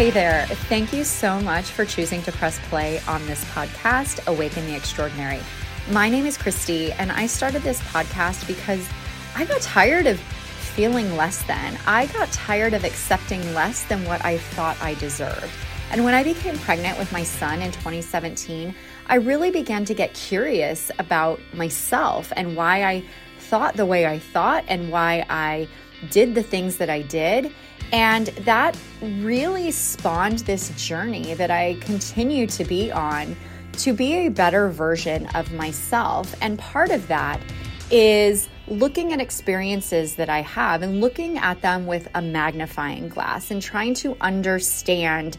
Hey there. Thank you so much for choosing to press play on this podcast, Awaken the Extraordinary. My name is Kristi, and I started this podcast because I got tired of feeling less than. I got tired of accepting less than what I thought I deserved. And when I became pregnant with my son in 2017, I really began to get curious about myself and why I thought the way I thought and why I did the things that I did. And that really spawned this journey that I continue to be on to be a better version of myself. And part of that is looking at experiences that I have and looking at them with a magnifying glass and trying to understand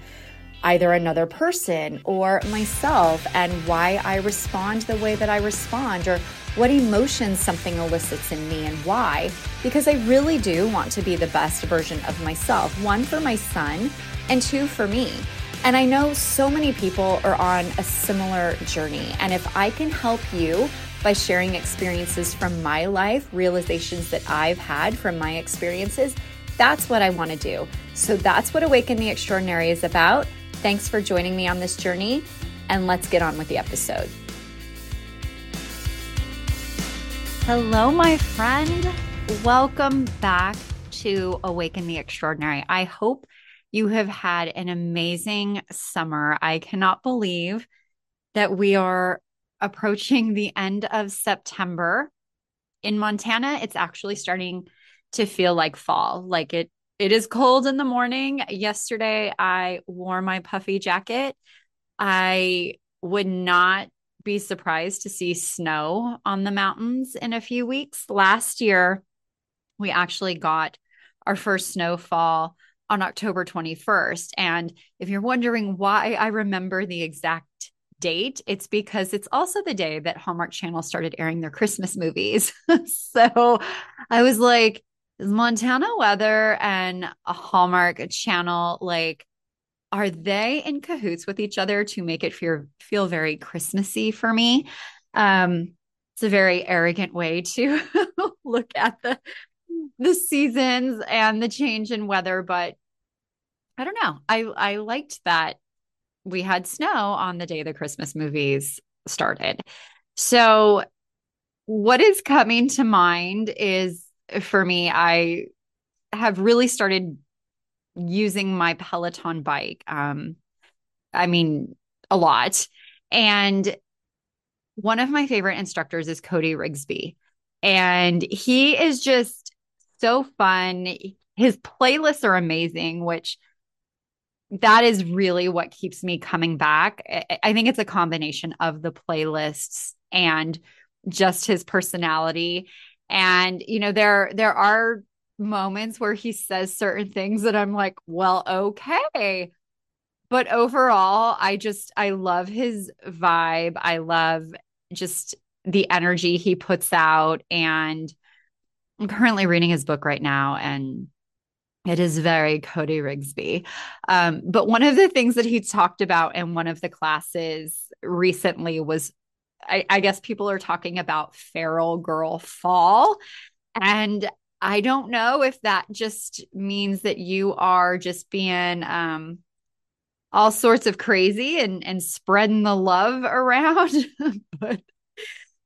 either another person or myself and why I respond the way that I respond or what emotions something elicits in me and why, because I really do want to be the best version of myself, one for my son and two for me. And I know so many people are on a similar journey. And if I can help you by sharing experiences from my life, realizations that I've had from my experiences, that's what I want to do. So that's what Awaken the Extraordinary is about. Thanks for joining me on this journey, and let's get on with the episode. Hello, my friend. Welcome back to Awaken the Extraordinary. I hope you have had an amazing summer. I cannot believe that we are approaching the end of September. In Montana, it's actually starting to feel like fall. Like it it is cold in the morning. Yesterday I wore my puffy jacket. I would not be surprised to see snow on the mountains in a few weeks. Last year, we actually got our first snowfall on October 21st. And if you're wondering why I remember the exact date, it's because it's also the day that Hallmark Channel started airing their Christmas movies. so I was like, is Montana weather and a Hallmark channel like are they in cahoots with each other to make it feel feel very Christmassy for me? Um, it's a very arrogant way to look at the the seasons and the change in weather, but I don't know. I I liked that we had snow on the day the Christmas movies started. So what is coming to mind is for me, I have really started using my Peloton bike. Um, I mean, a lot. And one of my favorite instructors is Cody Rigsby. And he is just so fun. His playlists are amazing, which that is really what keeps me coming back. I think it's a combination of the playlists and just his personality. And you know, there there are moments where he says certain things that I'm like, well, okay. But overall, I just, I love his vibe. I love just the energy he puts out. And I'm currently reading his book right now. And it is very Cody Rigsby. Um, but one of the things that he talked about in one of the classes recently was I, I, guess people are talking about feral girl fall. And I don't know if that just means that you are just being um, all sorts of crazy and and spreading the love around, but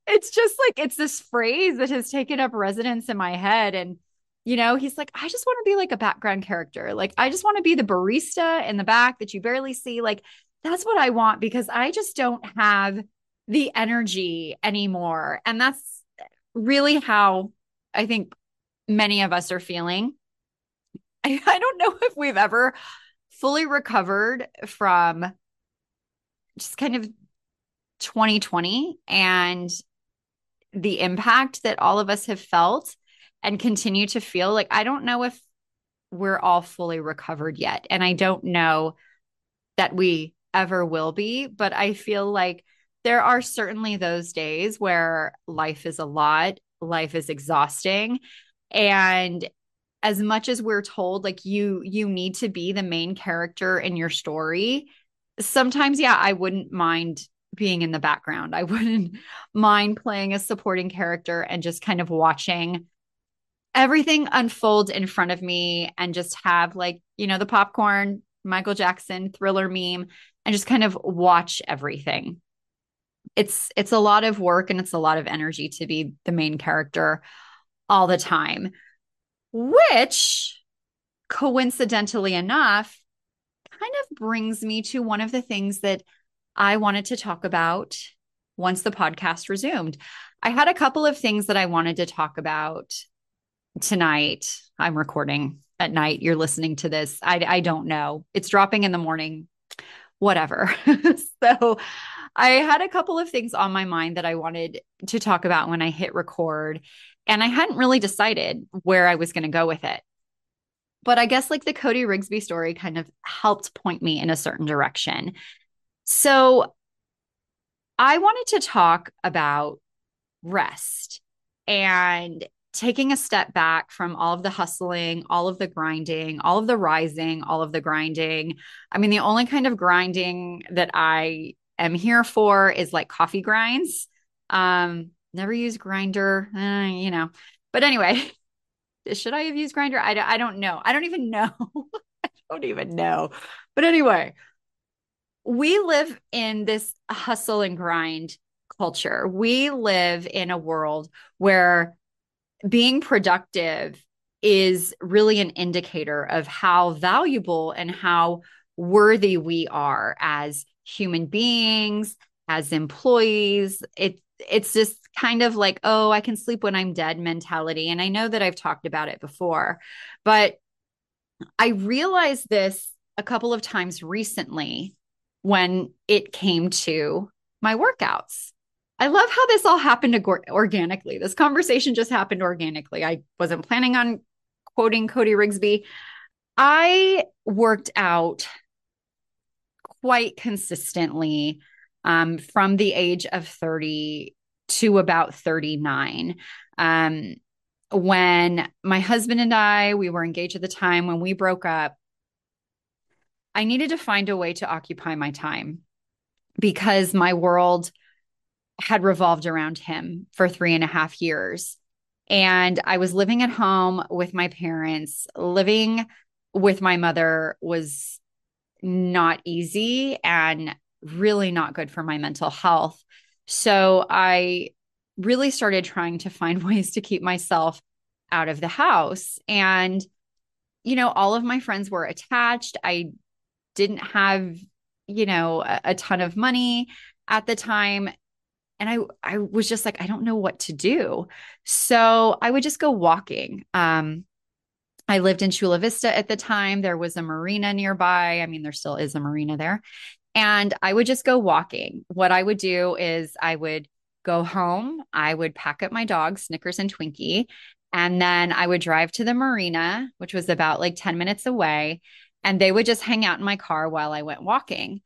it's just like it's this phrase that has taken up residence in my head. And you know he's like i just want to be like a background character. Like i just want to be the barista in the back that you barely see. Like that's what i want because i just don't have the energy anymore and that's really how i think many of us are feeling. I, I don't know if we've ever fully recovered from just kind of 2020 and the impact that all of us have felt and continue to feel like I don't know if we're all fully recovered yet. And I don't know that we ever will be, but I feel like there are certainly those days where life is a lot, life is exhausting, and as much as we're told like you you need to be the main character in your story sometimes yeah i wouldn't mind being in the background i wouldn't mind playing a supporting character and just kind of watching everything unfold in front of me and just have like you know the popcorn Michael Jackson thriller meme and just kind of watch everything. It's it's a lot of work and it's a lot of energy to be the main character all the time, which coincidentally enough kind of brings me to one of the things that I wanted to talk about once the podcast resumed. I had a couple of things that I wanted to talk about tonight. I'm recording at night. You're listening to this. I, I don't know. It's dropping in the morning, whatever. so I had a couple of things on my mind that I wanted to talk about when I hit record. And I hadn't really decided where I was going to go with it. But I guess like the Cody Rigsby story kind of helped point me in a certain direction. So I wanted to talk about rest and taking a step back from all of the hustling, all of the grinding, all of the rising, all of the grinding. I mean, the only kind of grinding that I am here for is like coffee grinds. Um, never use Grindr, uh, you know. But anyway, should I have used Grindr? I, I don't know. I don't even know. I don't even know. But anyway, we live in this hustle and grind culture. We live in a world where being productive is really an indicator of how valuable and how worthy we are as human beings, as employees. It it's just kind of like, oh, I can sleep when I'm dead mentality. And I know that I've talked about it before, but I realized this a couple of times recently when it came to my workouts. I love how this all happened organically. This conversation just happened organically. I wasn't planning on quoting Cody Rigsby. I worked out quite consistently um, from the age of 30 to about 39. Um, when my husband and I, we were engaged at the time, when we broke up, I needed to find a way to occupy my time because my world had revolved around him for three and a half years. And I was living at home with my parents. Living with my mother was not easy and really not good for my mental health. So I really started trying to find ways to keep myself out of the house. And, you know, all of my friends were attached. I didn't have, you know, a, a ton of money at the time and I I was just like I don't know what to do. So I would just go walking. Um I lived in Chula Vista at the time. There was a marina nearby. I mean there still is a marina there. And I would just go walking. What I would do is I would go home, I would pack up my dog Snickers and Twinkie, and then I would drive to the marina, which was about like 10 minutes away, and they would just hang out in my car while I went walking.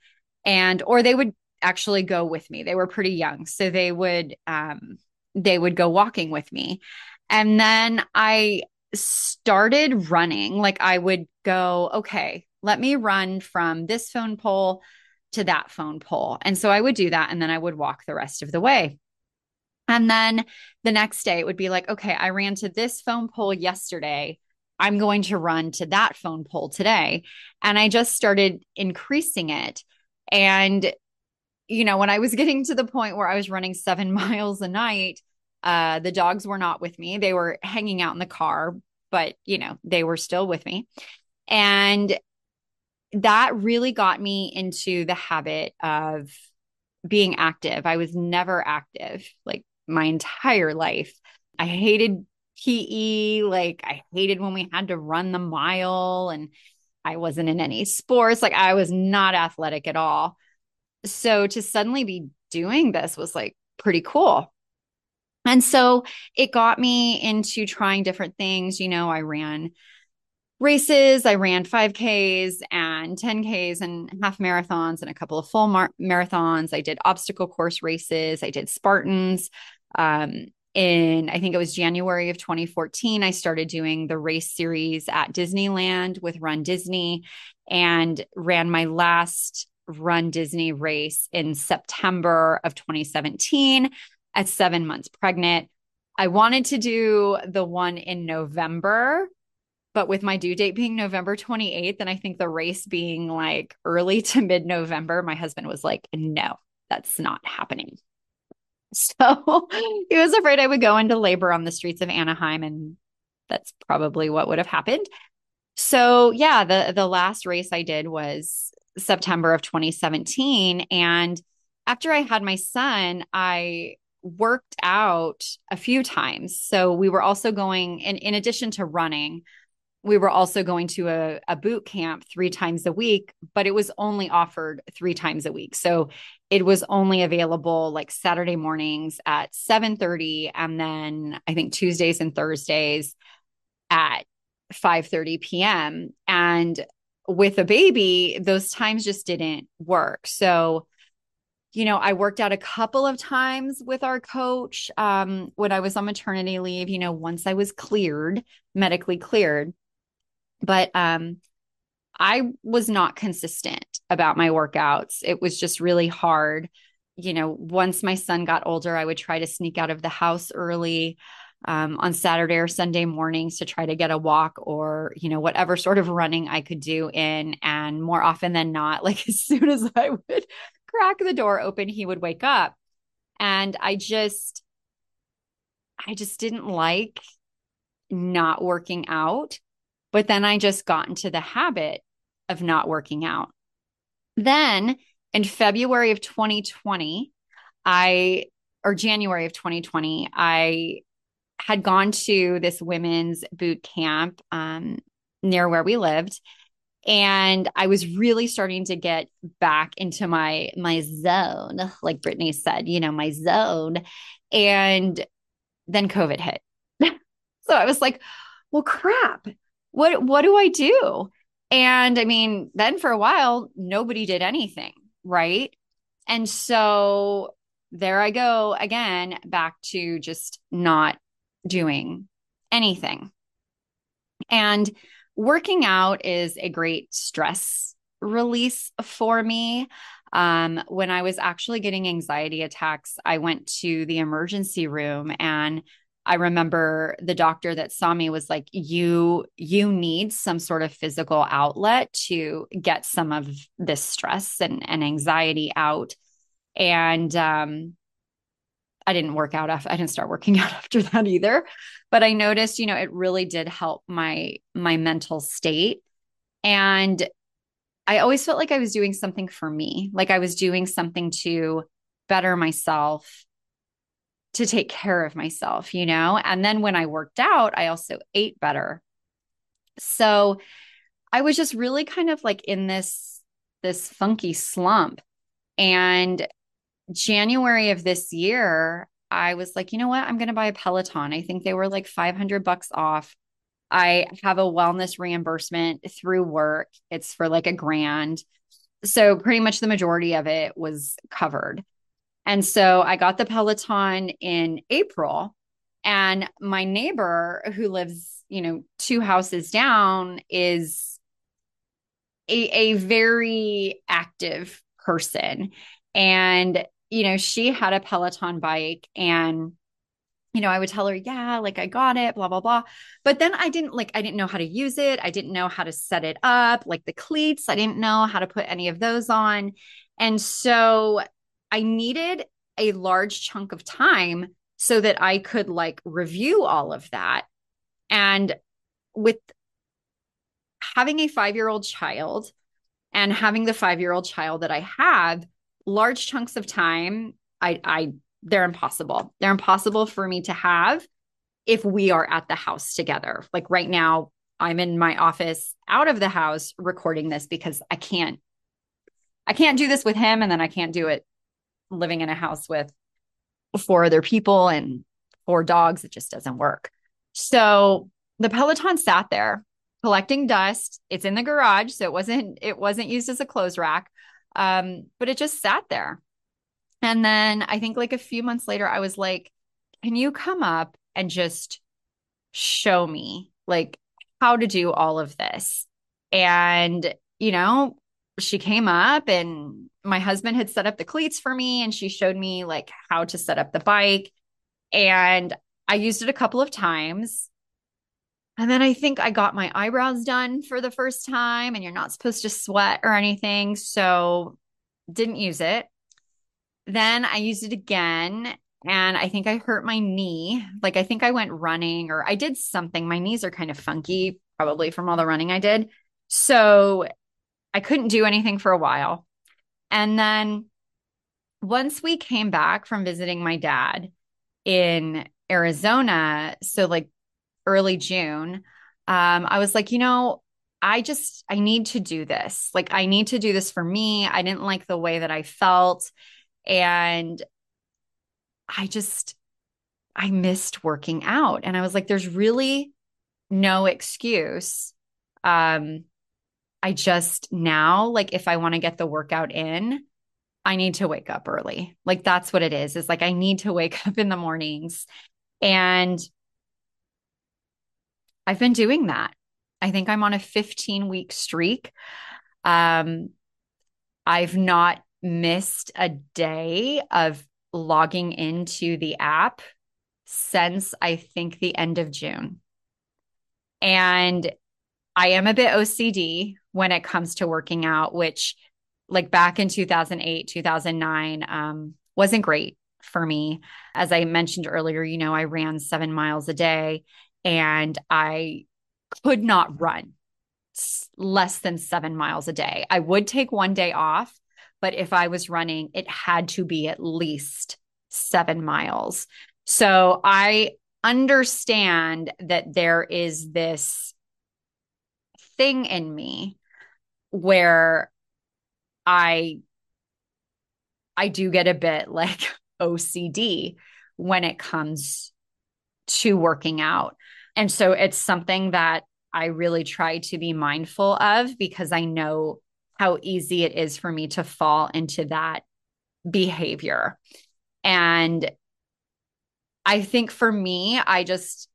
And or they would actually go with me. They were pretty young, so they would um they would go walking with me. And then I started running. Like I would go, okay, let me run from this phone pole to that phone pole. And so I would do that and then I would walk the rest of the way. And then the next day it would be like, okay, I ran to this phone pole yesterday. I'm going to run to that phone pole today. And I just started increasing it. And, you know, when I was getting to the point where I was running seven miles a night, uh, the dogs were not with me. They were hanging out in the car, but, you know, they were still with me. And that really got me into the habit of being active. I was never active like my entire life. I hated PE. Like I hated when we had to run the mile and I wasn't in any sports. Like I was not athletic at all. So to suddenly be doing this was like pretty cool. And so it got me into trying different things. You know, I ran races. I ran 5Ks and 10Ks and half marathons and a couple of full mar- marathons. I did obstacle course races. I did Spartans. Um, in I think it was January of 2014, I started doing the race series at Disneyland with Run Disney and ran my last Run Disney race in September of 2017 at seven months pregnant. I wanted to do the one in November, but with my due date being November 28th, and I think the race being like early to mid November, my husband was like, no, that's not happening. So he was afraid I would go into labor on the streets of Anaheim, and that's probably what would have happened. So yeah, the the last race I did was September of 2017, and after I had my son, I worked out a few times. So we were also going, in, in addition to running, we were also going to a, a boot camp three times a week, but it was only offered three times a week. So it was only available like Saturday mornings at 7 30, and then I think Tuesdays and Thursdays at 5 30 p.m. And with a baby, those times just didn't work. So you know, I worked out a couple of times with our coach um, when I was on maternity leave, you know, once I was cleared, medically cleared but um I was not consistent about my workouts. It was just really hard. You know, once my son got older, I would try to sneak out of the house early um, on Saturday or Sunday mornings to try to get a walk or, you know, whatever sort of running I could do in. And more often than not, like as soon as I would crack the door open, he would wake up. And I just, I just didn't like not working out. But then I just got into the habit of not working out. Then in February of 2020, I, or January of 2020, I had gone to this women's boot camp um, near where we lived and i was really starting to get back into my my zone like brittany said you know my zone and then covid hit so i was like well crap what what do I do? And I mean, then for a while, nobody did anything, right? And so there I go again, back to just not doing anything. And working out is a great stress release for me. Um, when I was actually getting anxiety attacks, I went to the emergency room and I remember the doctor that saw me was like, you, you need some sort of physical outlet to get some of this stress and, and anxiety out. And, um, I didn't work out after I didn't start working out after that either. But I noticed, you know, it really did help my my mental state. And I always felt like I was doing something for me, like I was doing something to better myself to take care of myself, you know? And then when I worked out, I also ate better. So I was just really kind of like in this this funky slump. And January of this year, I was like, you know what? I'm going to buy a Peloton. I think they were like 500 bucks off. I have a wellness reimbursement through work. It's for like a grand. So pretty much the majority of it was covered. And so I got the Peloton in April. And my neighbor who lives, you know, two houses down is a, a very active person. And, you know, she had a Peloton bike and you know, I would tell her, yeah, like I got it, blah, blah, blah. But then I didn't like, I didn't know how to use it. I didn't know how to set it up, like the cleats. I didn't know how to put any of those on. And so I needed a large chunk of time so that I could like review all of that. And with having a five year old child and having the five year old child that I have, large chunks of time, I, I, they're impossible. They're impossible for me to have if we are at the house together. Like right now, I'm in my office out of the house recording this because I can't, I can't do this with him and then I can't do it living in a house with four other people and four dogs, it just doesn't work. So the Peloton sat there collecting dust. It's in the garage, so it wasn't it wasn't used as a clothes rack. Um, but it just sat there. And then I think like a few months later, I was like, can you come up and just show me like how to do all of this? And, you know, she came up and my husband had set up the cleats for me and she showed me like how to set up the bike and I used it a couple of times. And then I think I got my eyebrows done for the first time, and you're not supposed to sweat or anything. So didn't use it. Then I used it again, and I think I hurt my knee. Like I think I went running or I did something. My knees are kind of funky, probably from all the running I did. So I couldn't do anything for a while. And then once we came back from visiting my dad in Arizona, so like early June, um, I was like, you know, I just, I need to do this. Like, I need to do this for me. I didn't like the way that I felt. And I just, I missed working out. And I was like, there's really no excuse. Um, I just now, like, if I want to get the workout in, I need to wake up early. Like, that's what it is. Is like, I need to wake up in the mornings. And I've been doing that. I think I'm on a 15 week streak. Um, I've not missed a day of logging into the app since I think the end of June. And I am a bit OCD when it comes to working out, which like back in 2008, 2009 um, wasn't great for me. As I mentioned earlier, you know, I ran seven miles a day and I could not run less than seven miles a day. I would take one day off, but if I was running, it had to be at least seven miles. So I understand that there is this thing in me where I I do get a bit like OCD when it comes to working out. And so it's something that I really try to be mindful of because I know how easy it is for me to fall into that behavior. And I think for me, I just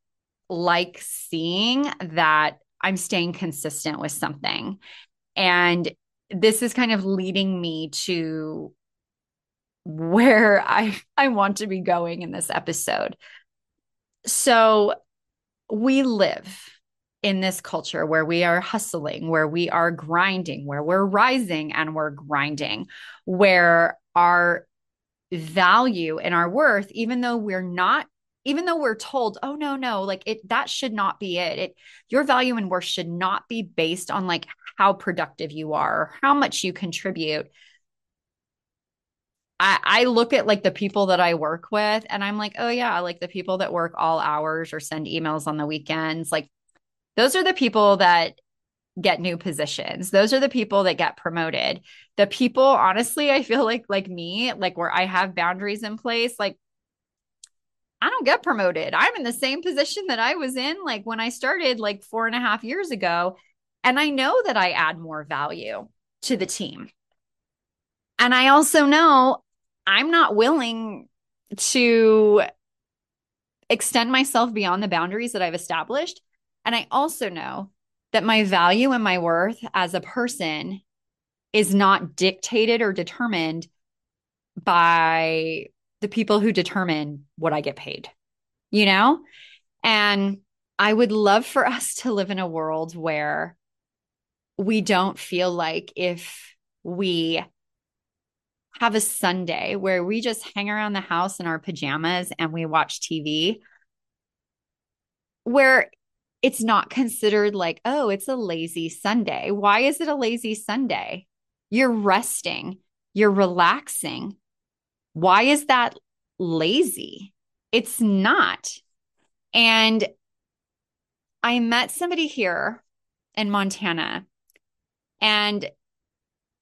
like seeing that I'm staying consistent with something. And this is kind of leading me to where I I want to be going in this episode. So we live in this culture where we are hustling, where we are grinding, where we're rising and we're grinding, where our value and our worth, even though we're not, even though we're told, oh no, no, like it that should not be it. It your value and worth should not be based on like how productive you are or how much you contribute. I, I look at like the people that I work with and I'm like, oh yeah, like the people that work all hours or send emails on the weekends, like those are the people that get new positions. Those are the people that get promoted. The people, honestly, I feel like like me, like where I have boundaries in place, like I don't get promoted. I'm in the same position that I was in like when I started like four and a half years ago. And I know that I add more value to the team. And I also know I'm not willing to extend myself beyond the boundaries that I've established. And I also know that my value and my worth as a person is not dictated or determined by the people who determine what I get paid, you know? And I would love for us to live in a world where we don't feel like if we have a Sunday where we just hang around the house in our pajamas and we watch TV, where it's not considered like, oh, it's a lazy Sunday. Why is it a lazy Sunday? You're resting, you're relaxing. Why is that lazy? It's not. And I met somebody here in Montana and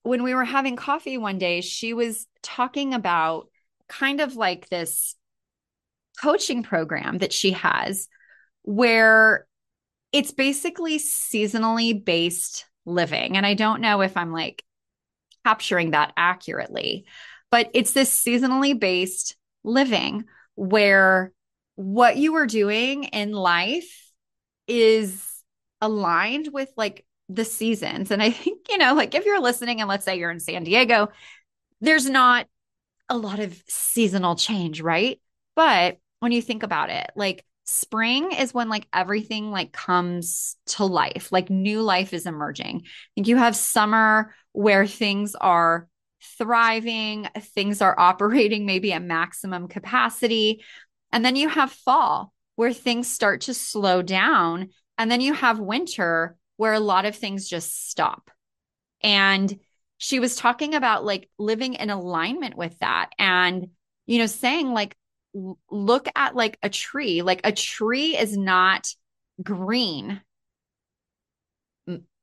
when we were having coffee one day, she was talking about kind of like this coaching program that she has where it's basically seasonally based living. And I don't know if I'm like capturing that accurately, but it's this seasonally based living where what you are doing in life is aligned with like the seasons. And I think, you know, like if you're listening and let's say you're in San Diego, there's not a lot of seasonal change, right? But when you think about it, like spring is when like everything like comes to life like new life is emerging I think you have summer where things are thriving things are operating maybe at maximum capacity and then you have fall where things start to slow down and then you have winter where a lot of things just stop and she was talking about like living in alignment with that and you know saying like look at like a tree. Like a tree is not green,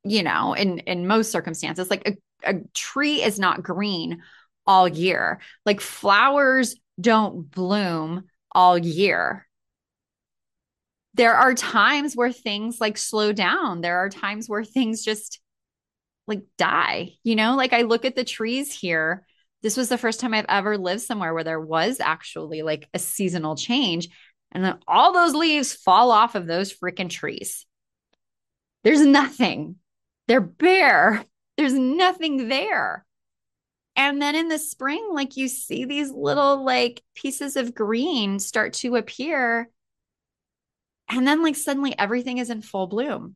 you know, in in most circumstances. Like a, a tree is not green all year. Like flowers don't bloom all year. There are times where things like slow down. There are times where things just like die, you know? Like I look at the trees here this was the first time I've ever lived somewhere where there was actually like a seasonal change. And then all those leaves fall off of those freaking trees. There's nothing. They're bare. There's nothing there. And then in the spring, like you see these little like pieces of green start to appear. And then like suddenly everything is in full bloom.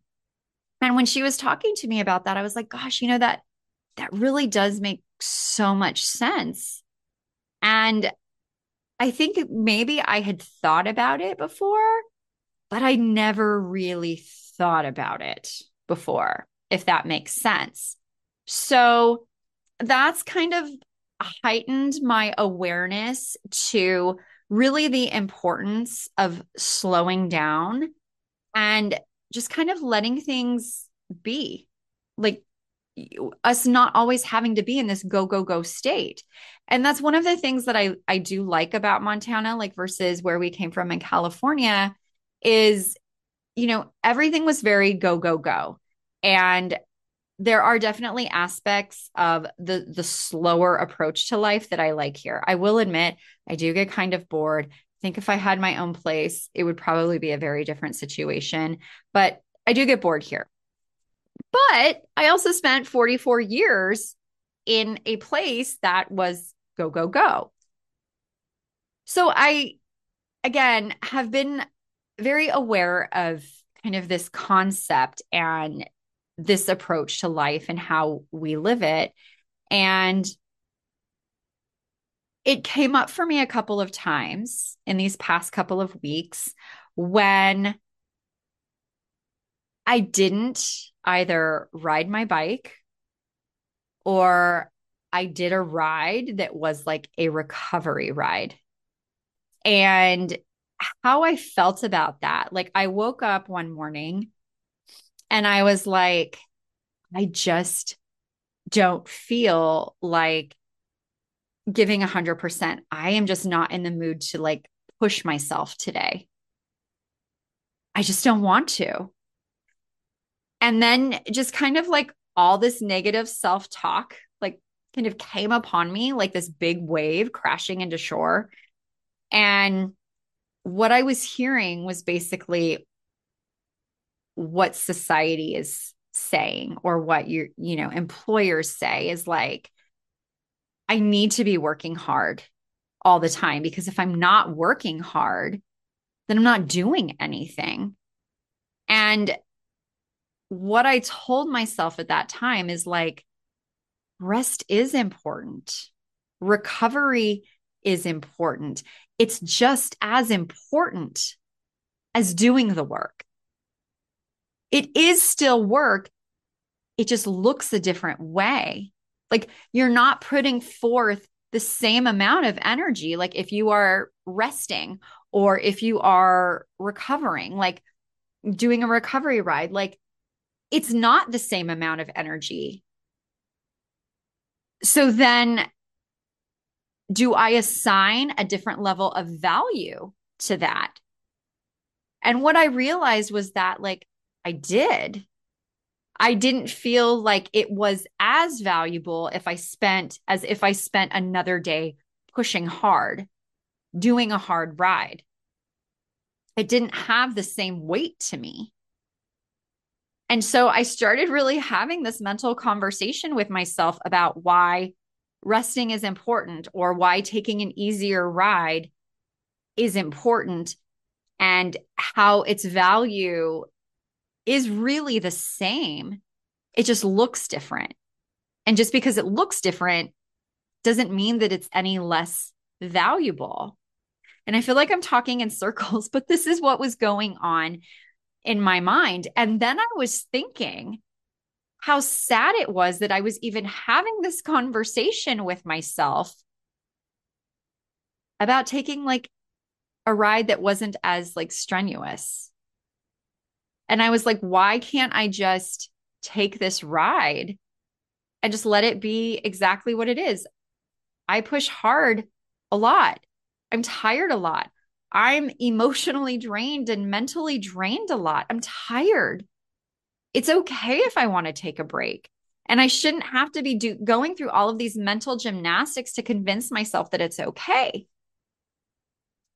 And when she was talking to me about that, I was like, gosh, you know, that that really does make so much sense. And I think maybe I had thought about it before, but I never really thought about it before, if that makes sense. So that's kind of heightened my awareness to really the importance of slowing down and just kind of letting things be. Like us not always having to be in this go go go state and that's one of the things that i i do like about montana like versus where we came from in california is you know everything was very go go go and there are definitely aspects of the the slower approach to life that i like here. I will admit i do get kind of bored. I think if i had my own place it would probably be a very different situation but i do get bored here. But I also spent 44 years in a place that was go, go, go. So I, again, have been very aware of kind of this concept and this approach to life and how we live it. And it came up for me a couple of times in these past couple of weeks when I didn't either ride my bike or I did a ride that was like a recovery ride. And how I felt about that, like I woke up one morning and I was like, I just don't feel like giving 100%. I am just not in the mood to like push myself today. I just don't want to. And then just kind of like all this negative self talk, like kind of came upon me like this big wave crashing into shore. And what I was hearing was basically what society is saying or what your you know employers say is like I need to be working hard all the time because if I'm not working hard then I'm not doing anything. And what I told myself at that time is like, rest is important, recovery is important. It's just as important as doing the work. It is still work, it just looks a different way. Like you're not putting forth the same amount of energy, like if you are resting or if you are recovering, like doing a recovery ride, like it's not the same amount of energy. So then, do I assign a different level of value to that? And what I realized was that, like, I did. I didn't feel like it was as valuable if I spent as if I spent another day pushing hard, doing a hard ride. It didn't have the same weight to me. And so I started really having this mental conversation with myself about why resting is important or why taking an easier ride is important and how its value is really the same. It just looks different. And just because it looks different doesn't mean that it's any less valuable. And I feel like I'm talking in circles, but this is what was going on in my mind. And then I was thinking how sad it was that I was even having this conversation with myself about taking like a ride that wasn't as like strenuous. And I was like, why can't I just take this ride and just let it be exactly what it is? I push hard a lot. I'm tired a lot. I'm emotionally drained and mentally drained a lot. I'm tired. It's okay if I want to take a break. And I shouldn't have to be do- going through all of these mental gymnastics to convince myself that it's okay.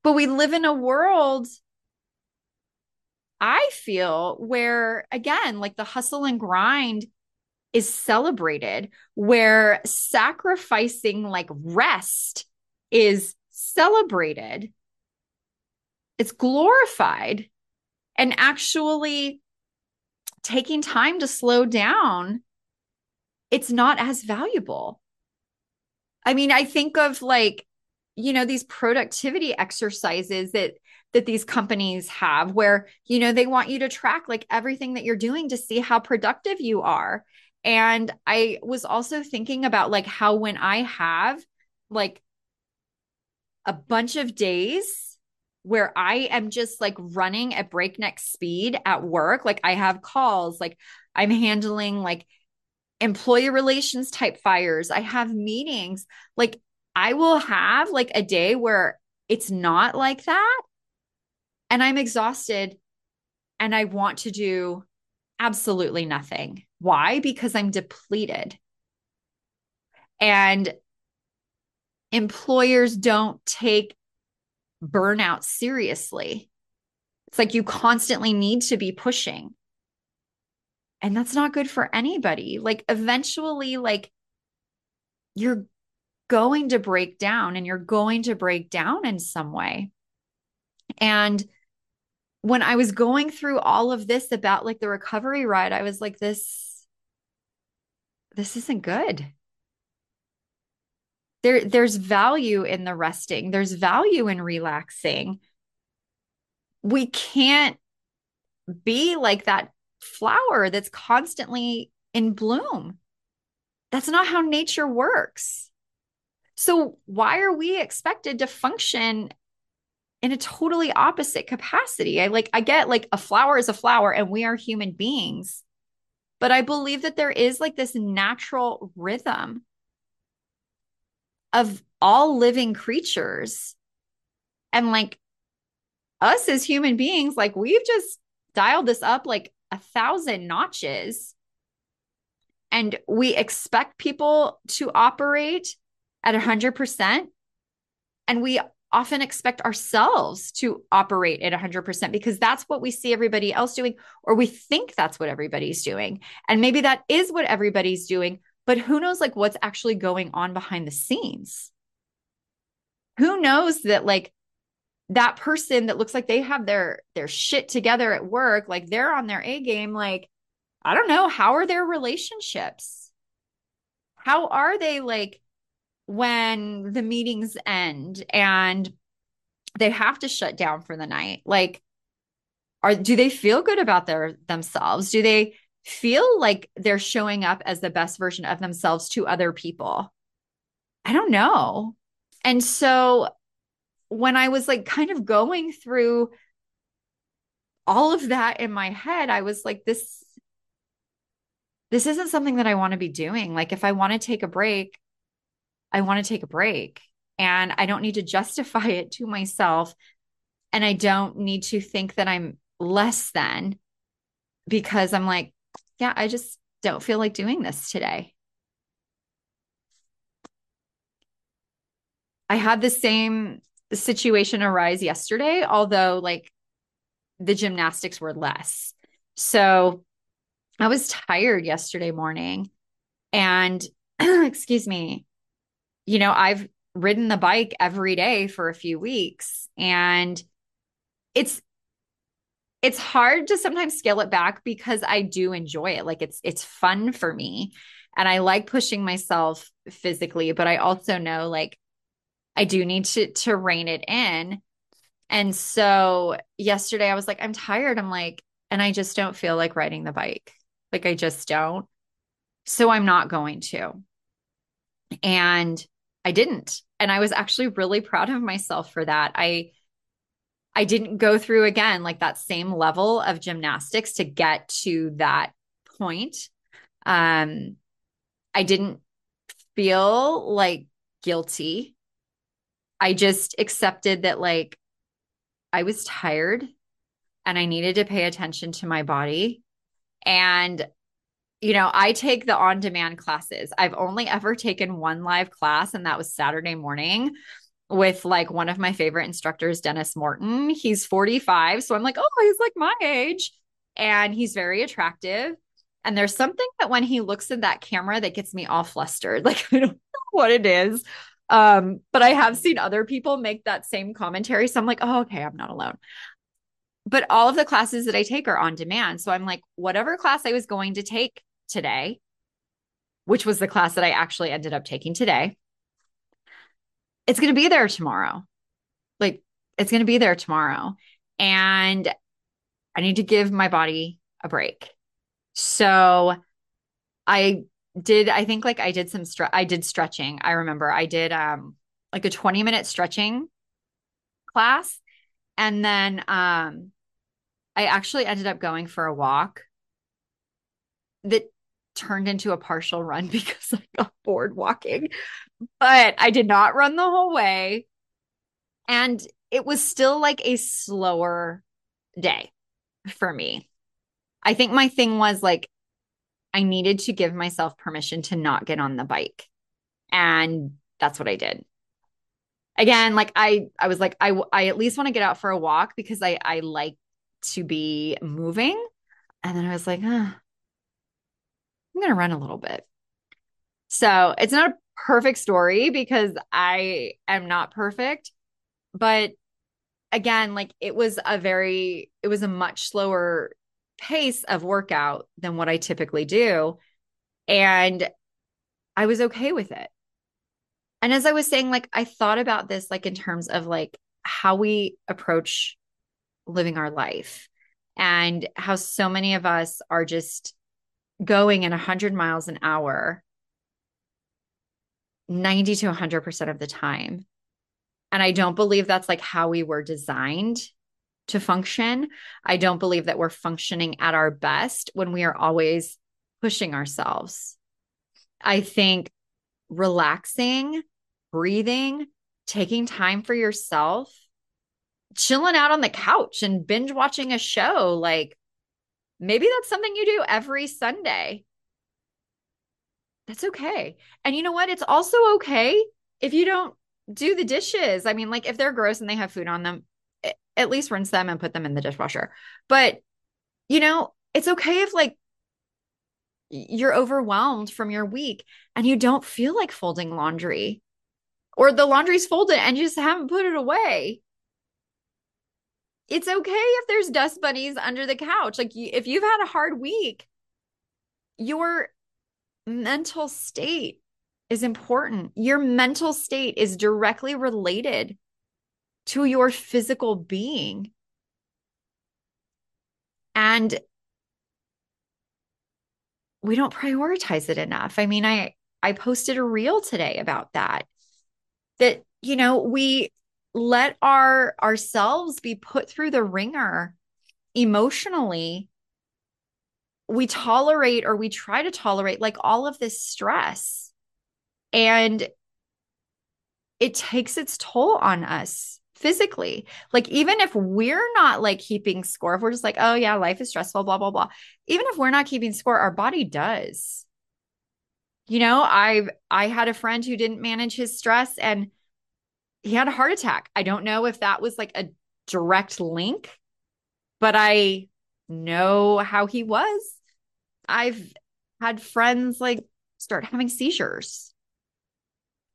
But we live in a world, I feel, where again, like the hustle and grind is celebrated, where sacrificing like rest is celebrated, it's glorified. And actually taking time to slow down, it's not as valuable. I mean, I think of like, you know, these productivity exercises that that these companies have where you know they want you to track like everything that you're doing to see how productive you are and i was also thinking about like how when i have like a bunch of days where I am just like running at breakneck speed at work. Like I have calls, like I'm handling like employee relations type fires. I have meetings. Like I will have like a day where it's not like that. And I'm exhausted and I want to do absolutely nothing. Why? Because I'm depleted. And employers don't take burnout seriously. It's like you constantly need to be pushing. And that's not good for anybody. Like eventually like you're going to break down and you're going to break down in some way. And when I was going through all of this about like the recovery ride, I was like this this isn't good. There there's value in the resting. There's value in relaxing. We can't be like that flower that's constantly in bloom. That's not how nature works. So why are we expected to function in a totally opposite capacity i like i get like a flower is a flower and we are human beings but i believe that there is like this natural rhythm of all living creatures. And like us as human beings, like we've just dialed this up like a thousand notches. And we expect people to operate at 100%. And we often expect ourselves to operate at 100% because that's what we see everybody else doing, or we think that's what everybody's doing. And maybe that is what everybody's doing, but who knows like what's actually going on behind the scenes who knows that like that person that looks like they have their their shit together at work like they're on their a game like i don't know how are their relationships how are they like when the meetings end and they have to shut down for the night like are do they feel good about their themselves do they feel like they're showing up as the best version of themselves to other people. I don't know. And so when I was like kind of going through all of that in my head, I was like, this, this isn't something that I want to be doing. Like, if I want to take a break, I want to take a break and I don't need to justify it to myself. And I don't need to think that I'm less than because I'm like, yeah, I just don't feel like doing this today. I had the same situation arise yesterday, although like the gymnastics were less. So I was tired yesterday morning and excuse me, you know, I've ridden the bike every day for a few weeks and it's it's hard to sometimes scale it back because I do enjoy it. Like it's it's fun for me and I like pushing myself physically, but I also know like I do need to to rein it in. And so yesterday I was like I'm tired. I'm like and I just don't feel like riding the bike. Like I just don't. So I'm not going to. And I didn't. And I was actually really proud of myself for that. I I didn't go through again like that same level of gymnastics to get to that point. Um I didn't feel like guilty. I just accepted that like I was tired and I needed to pay attention to my body. And you know, I take the on demand classes. I've only ever taken one live class, and that was Saturday morning with like one of my favorite instructors, Denis Morton. He's 45. So I'm like, oh, he's like my age. And he's very attractive. And there's something that when he looks at that camera that gets me all flustered. Like, I don't know what it is. Um, but I have seen other people make that same commentary. So I'm like, oh, okay, I'm not alone. But all of the classes that I take are on demand. So I'm like, whatever class I was going to take today, which was the class that I actually ended up taking today, it's going to be there tomorrow. Like it's going to be there tomorrow. And I need to give my body a break. So I did, I think like I did some, I did stretching. I remember I did um like a 20 minute stretching class. And then um I actually ended up going for a walk that turned into a partial run because I got bored walking. But I did not run the whole way. And it was still like a slower day for me. I think my thing was like, I needed to give myself permission to not get on the bike. And that's what I did. Again, like I I was like I I at least want to get out for a walk because I I like to be moving. And then I was like, huh, I'm going to run a little bit. So it's not a perfect story because I am not perfect. But again, like it was a very, it was a much slower pace of workout than what I typically do. And I was okay with it. And as I was saying, like, I thought about this, like, in terms of like how we approach living our life and how so many of us are just going at 100 miles an hour 90 to 100% of the time. And I don't believe that's like how we were designed to function. I don't believe that we're functioning at our best when we are always pushing ourselves. I think relaxing, breathing, taking time for yourself, chilling out on the couch and binge watching a show, like maybe that's something you do every Sunday. That's okay. And you know what? It's also okay if you don't do the dishes. I mean, like if they're gross and they have food on them, at least rinse them and put them in the dishwasher. But, you know, it's okay if like you're overwhelmed from your week and you don't feel like folding laundry or the laundry's folded and you just haven't put it away it's okay if there's dust bunnies under the couch. Like if you've had a hard week, your mental state is important. Your mental state is directly related to your physical being. And we don't prioritize it enough. I mean, I I posted a reel today about that. That you know, we let our ourselves be put through the ringer emotionally. We tolerate or we try to tolerate like all of this stress. And it takes its toll on us physically. Like even if we're not like keeping score if we're just like oh yeah life is stressful blah blah blah. Even if we're not keeping score our body does. You know i've i had a friend who didn't manage his stress and he had a heart attack. I don't know if that was like a direct link, but I know how he was. I've had friends like start having seizures.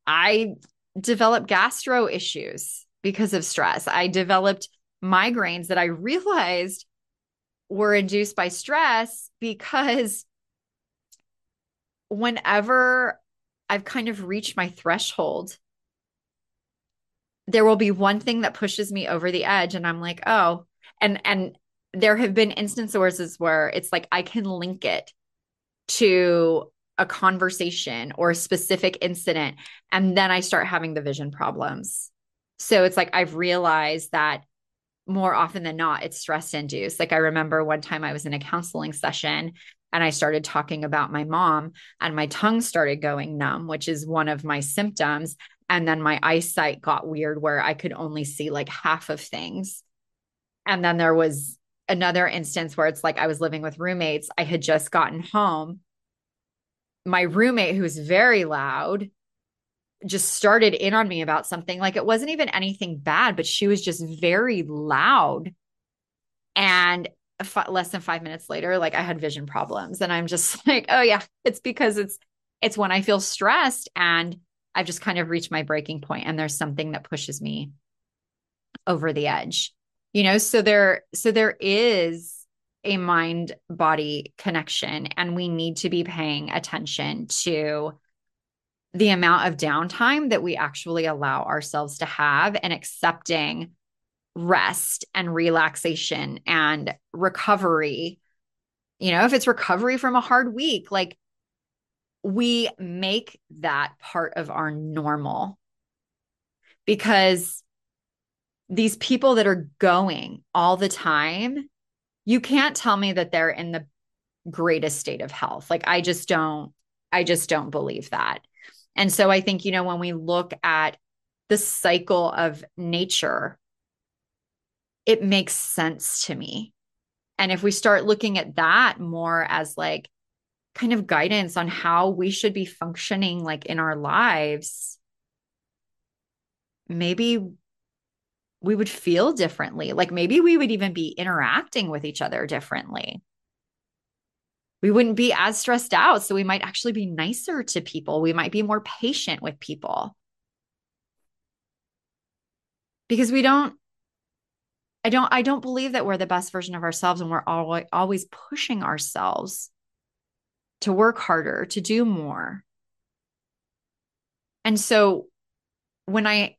I developed gastro issues because of stress. I developed migraines that I realized were induced by stress because whenever I've kind of reached my threshold, there will be one thing that pushes me over the edge and I'm like, "Oh." And and there have been instances where it's like I can link it to a conversation or a specific incident and then I start having the vision problems. So it's like I've realized that more often than not, it's stress induced. Like I remember one time I was in a counseling session and I started talking about my mom, and my tongue started going numb, which is one of my symptoms. And then my eyesight got weird where I could only see like half of things. And then there was another instance where it's like I was living with roommates. I had just gotten home. My roommate, who's very loud, just started in on me about something. Like it wasn't even anything bad, but she was just very loud. And f- less than five minutes later, like I had vision problems. And I'm just like, oh, yeah, it's because it's, it's when I feel stressed and I've just kind of reached my breaking point and there's something that pushes me over the edge. You know, so there, so there is a mind body connection and we need to be paying attention to the amount of downtime that we actually allow ourselves to have and accepting rest and relaxation and recovery. You know, if it's recovery from a hard week, like we make that part of our normal because these people that are going all the time, you can't tell me that they're in the greatest state of health. Like, I just don't, I just don't believe that. And so I think, you know, when we look at the cycle of nature, it makes sense to me. And if we start looking at that more as like kind of guidance on how we should be functioning like in our lives, maybe we would feel differently. Like maybe we would even be interacting with each other differently we wouldn't be as stressed out. So we might actually be nicer to people. We might be more patient with people. Because we don't I don't I don't believe that we're the best version of ourselves and we're always always pushing ourselves to work harder, to do more. And so when I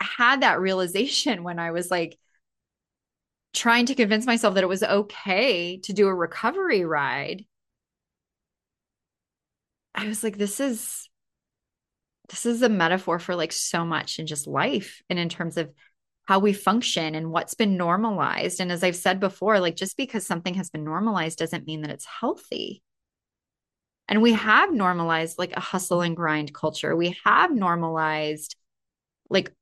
had that realization when I was like trying to convince myself that it was okay to do a recovery ride, I was like, this is this is a metaphor for like so much in just life and in terms of how we function and what's been normalized. And as I've said before, like just because something has been normalized doesn't mean that it's healthy. And we have normalized like a hustle and grind culture. We have normalized like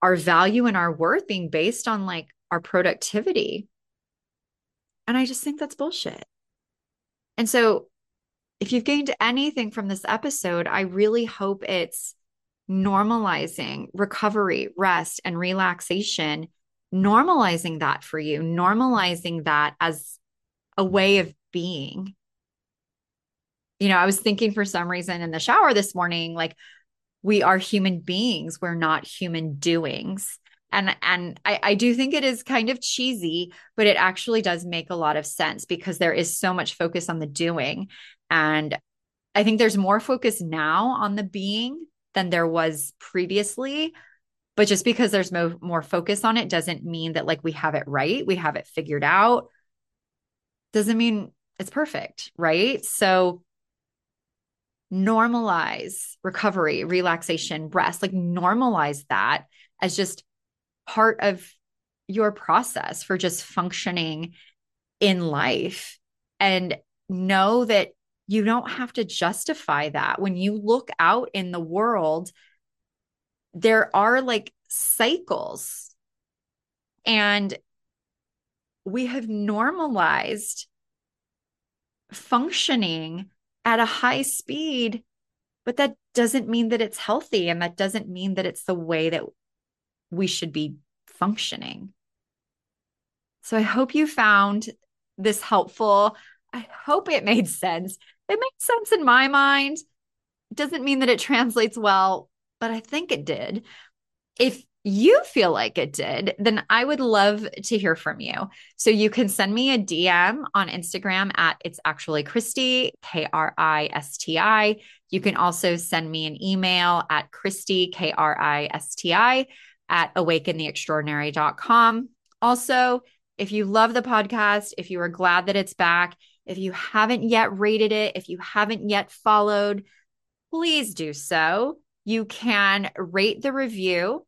our value and our worth being based on like our productivity. And I just think that's bullshit. And so if you've gained anything from this episode, I really hope it's normalizing recovery, rest, and relaxation, normalizing that for you, normalizing that as a way of being. You know, I was thinking for some reason in the shower this morning, like, we are human beings, we're not human doings. And and I, I do think it is kind of cheesy, but it actually does make a lot of sense because there is so much focus on the doing. And I think there's more focus now on the being than there was previously. But just because there's mo- more focus on it doesn't mean that like we have it right, we have it figured out. Doesn't mean it's perfect, right? So normalize recovery, relaxation, rest, like normalize that as just part of your process for just functioning in life. And know that you don't have to justify that. When you look out in the world, there are like cycles. And we have normalized functioning at a high speed, but that doesn't mean that it's healthy. And that doesn't mean that it's the way that we should be functioning. So I hope you found this helpful. I hope it made sense. It made sense in my mind. It doesn't mean that it translates well, but I think it did. If you feel like it did, then I would love to hear from you. So you can send me a DM on Instagram at it's actually Kristi, K R I S T I. You can also send me an email at Kristi, K R I S T I, at awakentheextraordinary.com. Also, if you love the podcast, if you are glad that it's back, if you haven't yet rated it, if you haven't yet followed, please do so. You can rate the review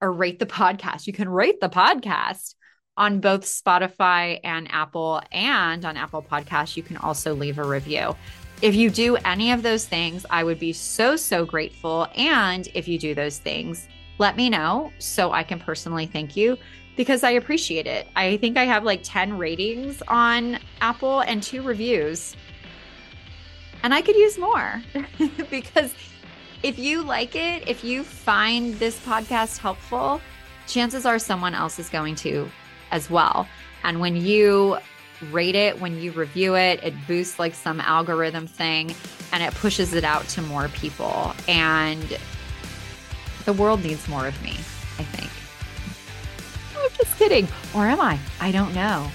or rate the podcast. You can rate the podcast on both Spotify and Apple, and on Apple Podcasts, you can also leave a review. If you do any of those things, I would be so, so grateful. And if you do those things, let me know so I can personally thank you because I appreciate it. I think I have like 10 ratings on Apple and two reviews. And I could use more because if you like it, if you find this podcast helpful, chances are someone else is going to as well. And when you rate it, when you review it, it boosts like some algorithm thing and it pushes it out to more people. And the world needs more of me, I think. I'm just kidding. Or am I? I don't know.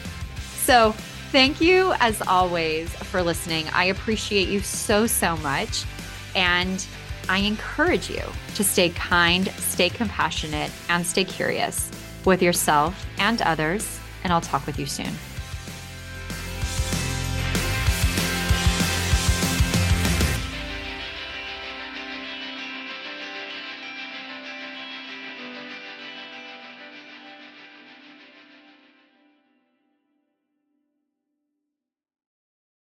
So, thank you as always for listening. I appreciate you so, so much. And I encourage you to stay kind, stay compassionate, and stay curious with yourself and others. And I'll talk with you soon.